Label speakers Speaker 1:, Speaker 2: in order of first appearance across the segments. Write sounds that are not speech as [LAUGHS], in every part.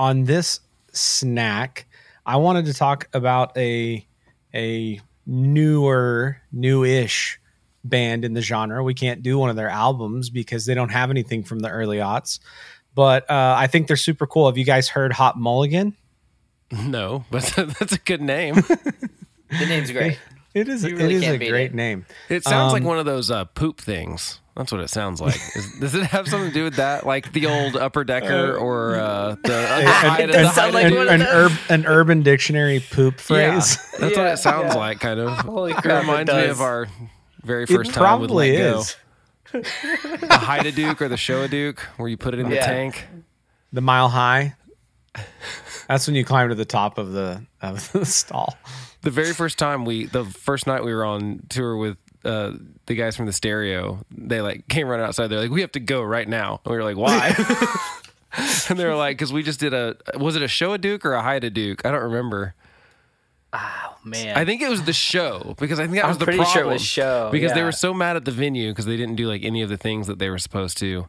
Speaker 1: on this snack, I wanted to talk about a a newer, newish band in the genre. We can't do one of their albums because they don't have anything from the early aughts. But uh, I think they're super cool. Have you guys heard Hot Mulligan? [LAUGHS]
Speaker 2: No, but [LAUGHS] that's a good name.
Speaker 3: The name's great. [LAUGHS]
Speaker 1: It is.
Speaker 3: Really
Speaker 1: it is a great
Speaker 3: it.
Speaker 1: name.
Speaker 2: It sounds like
Speaker 1: Um,
Speaker 2: one of those uh, poop things. That's what it sounds like. Is, does it have something to do with that? Like the old upper decker or uh, the, uh, [LAUGHS] the height the
Speaker 3: like
Speaker 1: an, an,
Speaker 3: those.
Speaker 1: an urban dictionary poop
Speaker 2: Yeah,
Speaker 1: phrase. [LAUGHS]
Speaker 2: that's what it sounds
Speaker 3: yeah.
Speaker 2: like, kind of.
Speaker 3: Holy crap, it
Speaker 2: reminds me of our very
Speaker 1: It
Speaker 2: first time with
Speaker 1: probably
Speaker 2: Let Go.
Speaker 1: is.
Speaker 2: The Haida Duke or the show a Duke, where you put it in the tank.
Speaker 1: The mile high. That's when you climb to the top of the of [LAUGHS] the stall.
Speaker 2: The very first time we, the first night we were on tour with uh, the guys from the stereo, they like came running outside. They're like, "We have to go right now." And we were like, "Why?" [LAUGHS] [LAUGHS] and they were like, "Because we just did a was it a Showa Duke or a Haida Duke? I don't remember.
Speaker 3: Oh man.
Speaker 2: I think it was the show because I think that
Speaker 3: I'm
Speaker 2: was the
Speaker 3: pretty
Speaker 2: problem.
Speaker 3: sure it was show,
Speaker 2: because they were so mad at the venue because they didn't do like any of the things that they were supposed to.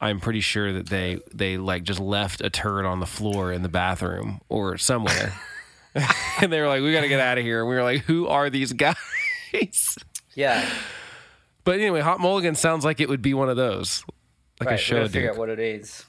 Speaker 2: I'm pretty sure that they they like just left a turd on the floor in the bathroom or somewhere, [LAUGHS] and they were like, "We got to get out of here." And we were like, "Who are these guys?"
Speaker 3: yeah.
Speaker 2: But anyway, Hot Mulligan sounds like it would be one of those, like
Speaker 3: right.
Speaker 2: a show.
Speaker 3: gotta figure out what it is.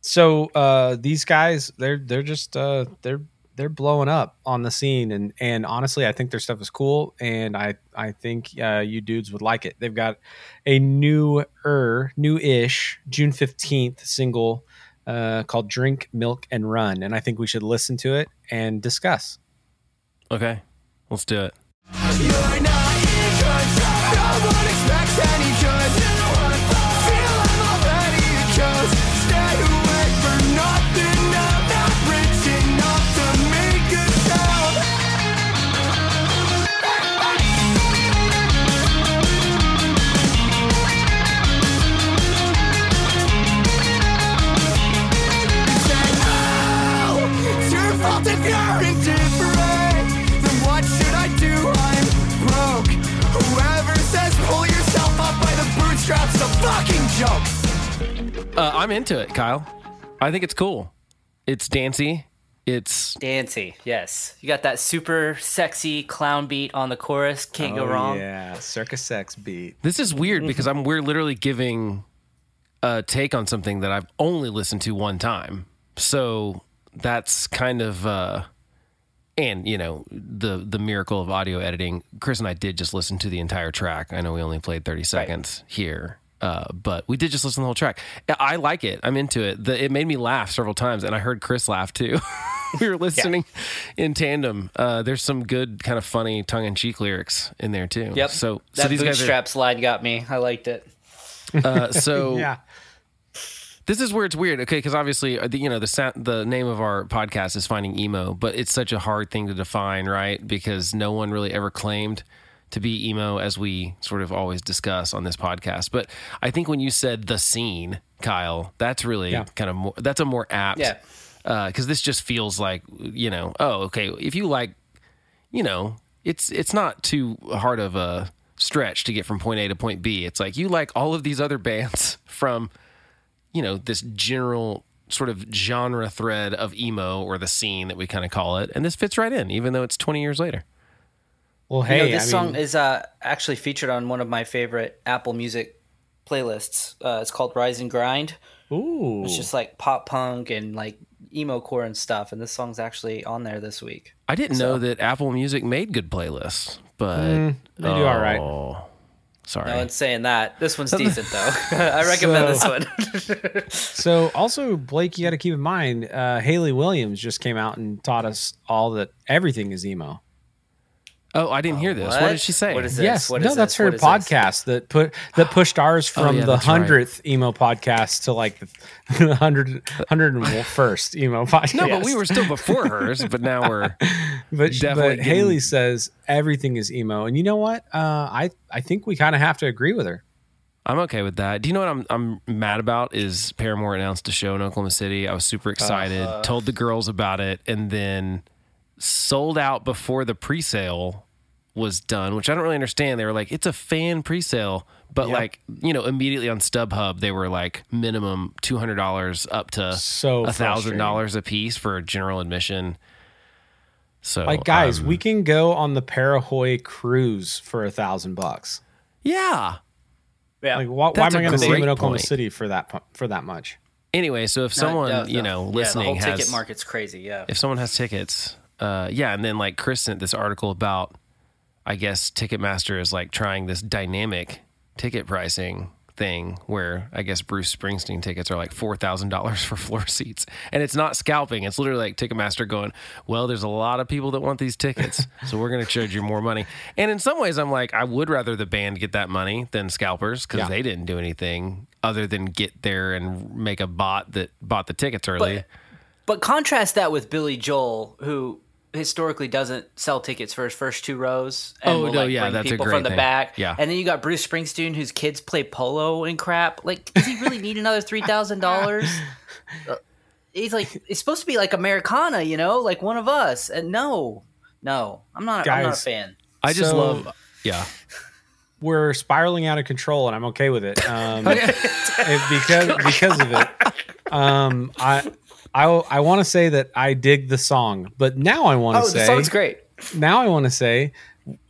Speaker 1: So uh, these guys, they're they're just uh, they're they're blowing up on the scene, and and honestly, I think their stuff is cool, and I I think uh, you dudes would like it. They've got a new newer, new-ish June fifteenth single uh, called "Drink, Milk, and Run," and I think we should listen to it and discuss.
Speaker 2: Okay, let's do it. Uh, I'm into it, Kyle. I think it's cool. It's dancey. It's
Speaker 3: Dancy, yes. You got that super sexy clown beat on the chorus. Can't go wrong.
Speaker 1: Oh, Yeah, circus sex beat.
Speaker 2: This is weird because I'm we're literally giving a take on something that I've only listened to one time. So that's kind of uh and you know the the miracle of audio editing. Chris and I did just listen to the entire track. I know we only played 30 seconds here. Uh, but we did just listen to the whole track. I like it. I'm into it. The, it made me laugh several times, and I heard Chris laugh too. [LAUGHS] we were listening in tandem. Uh, there's some good, kind of funny, tongue in cheek lyrics in there too.
Speaker 3: Yep.
Speaker 2: So,
Speaker 3: that
Speaker 2: so these guys are
Speaker 3: slide got me. I liked it.
Speaker 2: uh, so [LAUGHS]
Speaker 1: Yeah.
Speaker 2: this is where it's weird, okay? Because obviously, uh, the, you know, the sa- the name of our podcast is finding emo, but it's such a hard thing to define, right? Because no one really ever claimed to be emo, as we sort of always discuss on this podcast. But I think when you said the scene, Kyle, that's really
Speaker 1: Yeah.
Speaker 2: kind of more. That's a more apt.
Speaker 3: Yeah.
Speaker 2: Uh, because this just feels like you know, oh, okay. If you like, you know, it's it's not too hard of a stretch to get from point A to point B. It's like you like all of these other bands [LAUGHS] from you know this general sort of genre thread of emo or the scene that we kind of call it and this fits right in even though it's 20 years later
Speaker 1: Well,
Speaker 3: You
Speaker 1: hey,
Speaker 3: know, this
Speaker 1: I mean,
Speaker 3: song is uh, actually featured on one of my favorite Apple Music playlists. Uh, it's called Rise and Grind.
Speaker 1: ooh,
Speaker 3: It's just like pop punk and like emo core and stuff. And this song's actually on there this week.
Speaker 2: i didn't know that apple music made good playlists but
Speaker 1: Mm, they do all right.
Speaker 2: oh, sorry
Speaker 3: No one's saying that. This one's [LAUGHS] decent though. [LAUGHS] I recommend
Speaker 1: So-
Speaker 3: this one. [LAUGHS]
Speaker 1: So also, Blake, you got to keep in mind, uh, Hayley Williams just came out and taught us all that everything is emo.
Speaker 2: Oh i didn't hear this what? did she say
Speaker 3: What is this?
Speaker 1: yes,
Speaker 3: What
Speaker 1: no,
Speaker 3: is
Speaker 1: that's
Speaker 3: this?
Speaker 1: her
Speaker 3: What is this?
Speaker 1: podcast that put that pushed [GASPS] ours from
Speaker 2: yeah,
Speaker 1: the
Speaker 2: that's right.
Speaker 1: hundredth emo podcast to like the hundred hundred and first emo podcast. [LAUGHS]
Speaker 2: no but we were still before hers but now we're [LAUGHS]
Speaker 1: but,
Speaker 2: definitely
Speaker 1: but
Speaker 2: getting-
Speaker 1: Hayley says everything is emo, and you know what? Uh, I I think we kind of have to agree with her.
Speaker 2: I'm okay with that. Do you know what I'm I'm mad about is Paramore announced a show in Oklahoma City. I was super excited,
Speaker 3: Uh-huh.
Speaker 2: told the girls about it, and then sold out before the pre-sale was done, which I don't really understand. They were like, it's a fan pre-sale, but
Speaker 1: Yep.
Speaker 2: like you know, immediately on StubHub they were like minimum two hundred dollars up to
Speaker 1: So
Speaker 2: a thousand dollars a piece for a general admission. So
Speaker 1: Like guys,
Speaker 2: um,
Speaker 1: we can go on the Parahoy cruise for a thousand bucks.
Speaker 2: yeah.
Speaker 3: Yeah.
Speaker 1: Like, why, why am I going to see him in Oklahoma
Speaker 2: point.
Speaker 1: City for that for that much?
Speaker 2: Anyway, so if
Speaker 3: No,
Speaker 2: someone
Speaker 3: no,
Speaker 2: you
Speaker 3: no.
Speaker 2: know
Speaker 3: Yeah,
Speaker 2: listening
Speaker 3: the whole
Speaker 2: has
Speaker 3: ticket market's crazy. Yeah.
Speaker 2: if someone has tickets, uh, yeah, and then like Chris sent this article about, I guess Ticketmaster is like trying this dynamic ticket pricing thing where I guess Bruce Springsteen tickets are like four thousand dollars [LAUGHS] for floor seats, and it's not scalping. It's literally like Ticketmaster going, well, there's a lot of people that want these tickets, so we're going to charge you more money. And in some ways, I'm like, I would rather the band get that money than scalpers because
Speaker 1: Yeah.
Speaker 2: they didn't do anything other than get there and make a bot that bought the tickets early.
Speaker 3: But contrast that with Billy Joel, who historically doesn't sell tickets for his first two rows. And
Speaker 2: Oh,
Speaker 3: will,
Speaker 2: no,
Speaker 3: like,
Speaker 2: yeah,
Speaker 3: bring
Speaker 2: that's a great
Speaker 3: from the
Speaker 2: thing.
Speaker 3: back.
Speaker 2: Yeah.
Speaker 3: And then you got Bruce Springsteen, whose kids play polo and crap. Like, does he really need another three thousand dollars? [LAUGHS] He's like, it's supposed to be like Americana, you know, like one of us. And no, no, I'm not. I'm not a
Speaker 1: Guys,
Speaker 3: fan.
Speaker 2: I just
Speaker 1: So-
Speaker 2: love, yeah.
Speaker 1: We're spiraling out of control, and I'm okay with it. Um, [LAUGHS] because because of it. Um, I I I want to say that I dig the song, but now I want to
Speaker 3: Oh,
Speaker 1: say
Speaker 3: the song's great.
Speaker 1: now I want to say,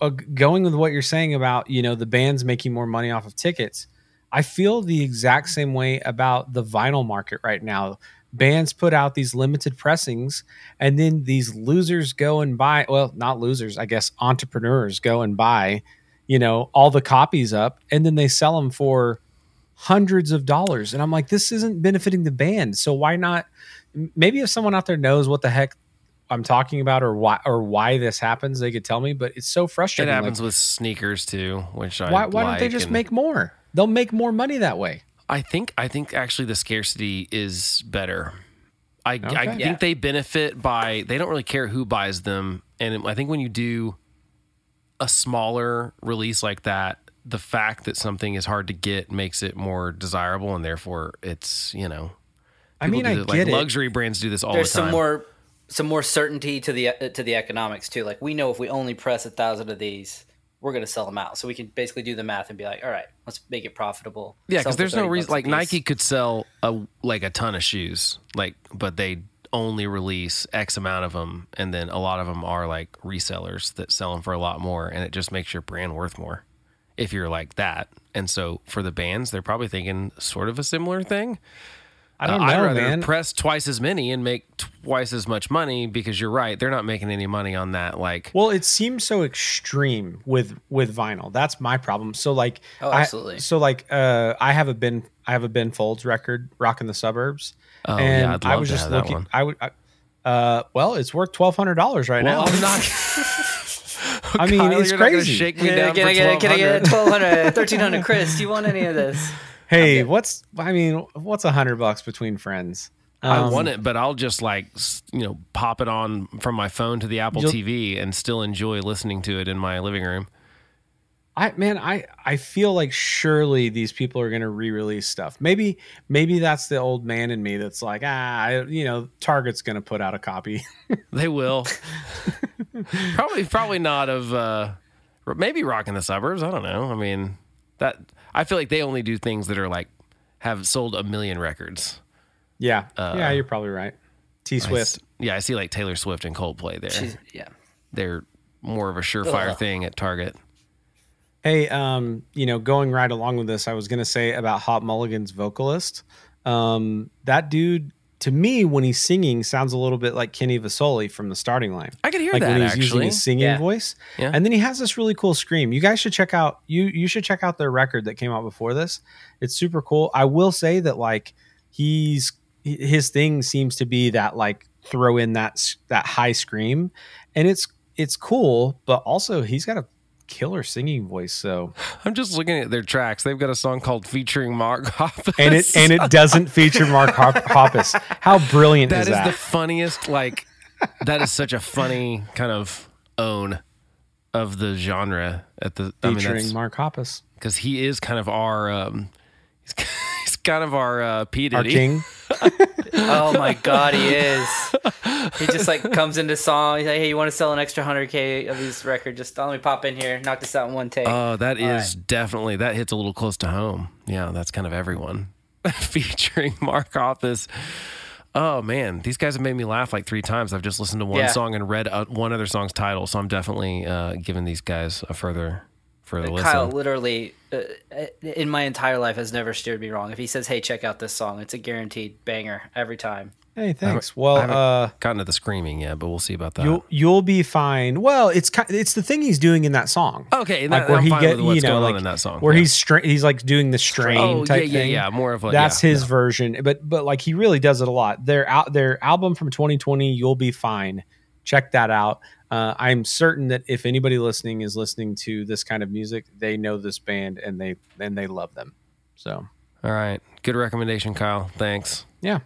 Speaker 1: uh, going with what you're saying about you know the bands making more money off of tickets, I feel the exact same way about the vinyl market right now. Bands put out these limited pressings, and then these losers go and buy. Well, not losers, I guess entrepreneurs go and buy, you know, all the copies up, and then they sell them for hundreds of dollars. And I'm like, this isn't benefiting the band. So why not? M- Maybe if someone out there knows what the heck I'm talking about or why or why this happens, they could tell me. But it's so
Speaker 2: It
Speaker 1: frustrating. Like,
Speaker 2: happens with sneakers too, which I
Speaker 1: why why don't they just
Speaker 2: and
Speaker 1: make more? They'll make more money that way.
Speaker 2: I think I think actually the scarcity is better. I, I
Speaker 1: Okay.
Speaker 2: think
Speaker 3: Yeah.
Speaker 2: they benefit by they don't really care who buys them, and I think when you do a smaller release like that, the fact that something is hard to get makes it more desirable, and therefore it's you know.
Speaker 1: I mean, I get
Speaker 2: like
Speaker 1: it.
Speaker 2: luxury brands do this all
Speaker 3: There's
Speaker 2: the time.
Speaker 3: There's some more some more certainty to the uh, to the economics too. Like we know if we only press a thousand of these, we're going to sell them out. So we can basically do the math and be like, all right, let's make it profitable.
Speaker 2: Yeah, because there's no reason. Like. Nike could sell a like a ton of shoes, like, but they only release X amount of them, and then a lot of them are like resellers that sell them for a lot more, and it just makes your brand worth more if you're like that. And so for the bands, they're probably thinking sort of a similar thing.
Speaker 1: I don't
Speaker 2: Uh, I'd rather
Speaker 1: man.
Speaker 2: press twice as many and make twice as much money because you're right, they're not making any money on that. Like,
Speaker 1: Well, it seems so extreme with with vinyl. That's my problem. So like,
Speaker 3: Oh,
Speaker 1: I-
Speaker 3: absolutely.
Speaker 1: so like, uh, I have a Ben I have a Ben Folds record, "Rockin' the Suburbs,"
Speaker 2: Oh,
Speaker 1: and
Speaker 2: yeah, I'd
Speaker 1: I
Speaker 2: love
Speaker 1: was
Speaker 2: to
Speaker 1: just
Speaker 2: have that
Speaker 1: looking.
Speaker 2: one.
Speaker 1: I would. I, uh, well, it's worth twelve hundred dollars right
Speaker 2: well,
Speaker 1: now.
Speaker 2: I'm not. [LAUGHS] [LAUGHS]
Speaker 1: I mean,
Speaker 2: Kyle,
Speaker 1: it's
Speaker 2: you're not
Speaker 1: crazy.
Speaker 2: shake me
Speaker 3: Can I
Speaker 2: down
Speaker 3: get,
Speaker 2: for
Speaker 3: I get, can I get
Speaker 2: 1200.
Speaker 3: 1200, 1300? Chris, do you want any of this? [LAUGHS]
Speaker 1: Hey, what's I mean, what's a hundred bucks between friends?
Speaker 2: I
Speaker 1: Um,
Speaker 2: want it, but I'll just like you know pop it on from my phone to the Apple TV and still enjoy listening to it in my living room.
Speaker 1: I man, I I feel like surely these people are going to re-release stuff. Maybe maybe that's the old man in me that's like, ah, I, you know, Target's going to put out a copy. [LAUGHS]
Speaker 2: They will [LAUGHS] probably probably not of uh, maybe rocking the suburbs. I don't know. I mean that I feel like they only do things that are like have sold a million records.
Speaker 1: yeah, yeah, you're probably right. T
Speaker 2: Uh, I
Speaker 1: Swift.
Speaker 2: yeah, I see like Taylor Swift and Coldplay there.
Speaker 3: She's, yeah.
Speaker 2: They're more of a surefire
Speaker 3: Ugh.
Speaker 2: thing at Target.
Speaker 1: Hey, um, you know, going right along with this, I was going to say about Hot Mulligan's vocalist. Um, that dude, to me, when he's singing, sounds a little bit like Kenny Vasoli from the starting line.
Speaker 2: I could hear
Speaker 1: like
Speaker 2: that
Speaker 1: when he's using his singing
Speaker 3: Yeah.
Speaker 1: voice.
Speaker 2: Yeah.
Speaker 1: And then he has this really cool scream. You guys should check out you you should check out their record that came out before this. It's super cool. I will say that like he's his thing seems to be that like throw in that that high scream and it's it's cool, but also he's got a killer singing voice so
Speaker 2: I'm just looking at their tracks. They've got a song called featuring Mark [LAUGHS] Hoppus.
Speaker 1: and it and it doesn't feature Mark Hoppus. How brilliant
Speaker 2: That
Speaker 1: is
Speaker 2: is
Speaker 1: that?
Speaker 2: That is the funniest. Like that is such a funny kind of own of the genre at the I mean,
Speaker 1: featuring Mark Hoppus.
Speaker 2: because he is kind of our um, he's, he's kind of our uh, P
Speaker 1: Our king. [LAUGHS]
Speaker 3: Oh my god, he is. He just like comes into song. He's like, "Hey, you want to sell an extra hundred k of these record? Just let me pop in here, knock this out in one take."
Speaker 2: Oh, that
Speaker 3: All
Speaker 2: is definitely that hits a little close to home. Yeah, that's kind of everyone [LAUGHS] featuring Mark Hoppus. Oh man, these guys have made me laugh like three times. I've just listened to one
Speaker 3: Yeah.
Speaker 2: song and read uh, one other song's title, so I'm definitely uh, giving these guys a further further
Speaker 3: Kyle
Speaker 2: listen.
Speaker 3: literally, uh, in my entire life, has never steered me wrong. If he says, "Hey, check out this song," it's a guaranteed banger every time.
Speaker 1: Hey, thanks.
Speaker 2: I
Speaker 1: Well,
Speaker 2: haven't
Speaker 1: uh,
Speaker 2: gotten to the screaming yet, but we'll see about that.
Speaker 1: you'll you'll be fine. Well, it's ki- it's the thing he's doing in that song.
Speaker 2: okay, and
Speaker 1: like
Speaker 2: that,
Speaker 1: where
Speaker 2: I'm
Speaker 1: he
Speaker 2: fine
Speaker 1: get
Speaker 2: with what's
Speaker 1: you know
Speaker 2: going
Speaker 1: like
Speaker 2: on in that song.
Speaker 1: where
Speaker 2: yeah.
Speaker 1: he's stra- he's like doing the strain
Speaker 2: oh
Speaker 1: type
Speaker 2: yeah, yeah,
Speaker 1: thing.
Speaker 2: yeah, more of a
Speaker 1: That's
Speaker 2: yeah,
Speaker 1: his
Speaker 2: yeah.
Speaker 1: version, but but like he really does it a lot. Their out their album from 2020, "You'll Be Fine." Check that out. Uh, I'm certain that if anybody listening is listening to this kind of music, they know this band and they and they love them. So
Speaker 2: All right, good recommendation, Kyle. Thanks.
Speaker 1: yeah,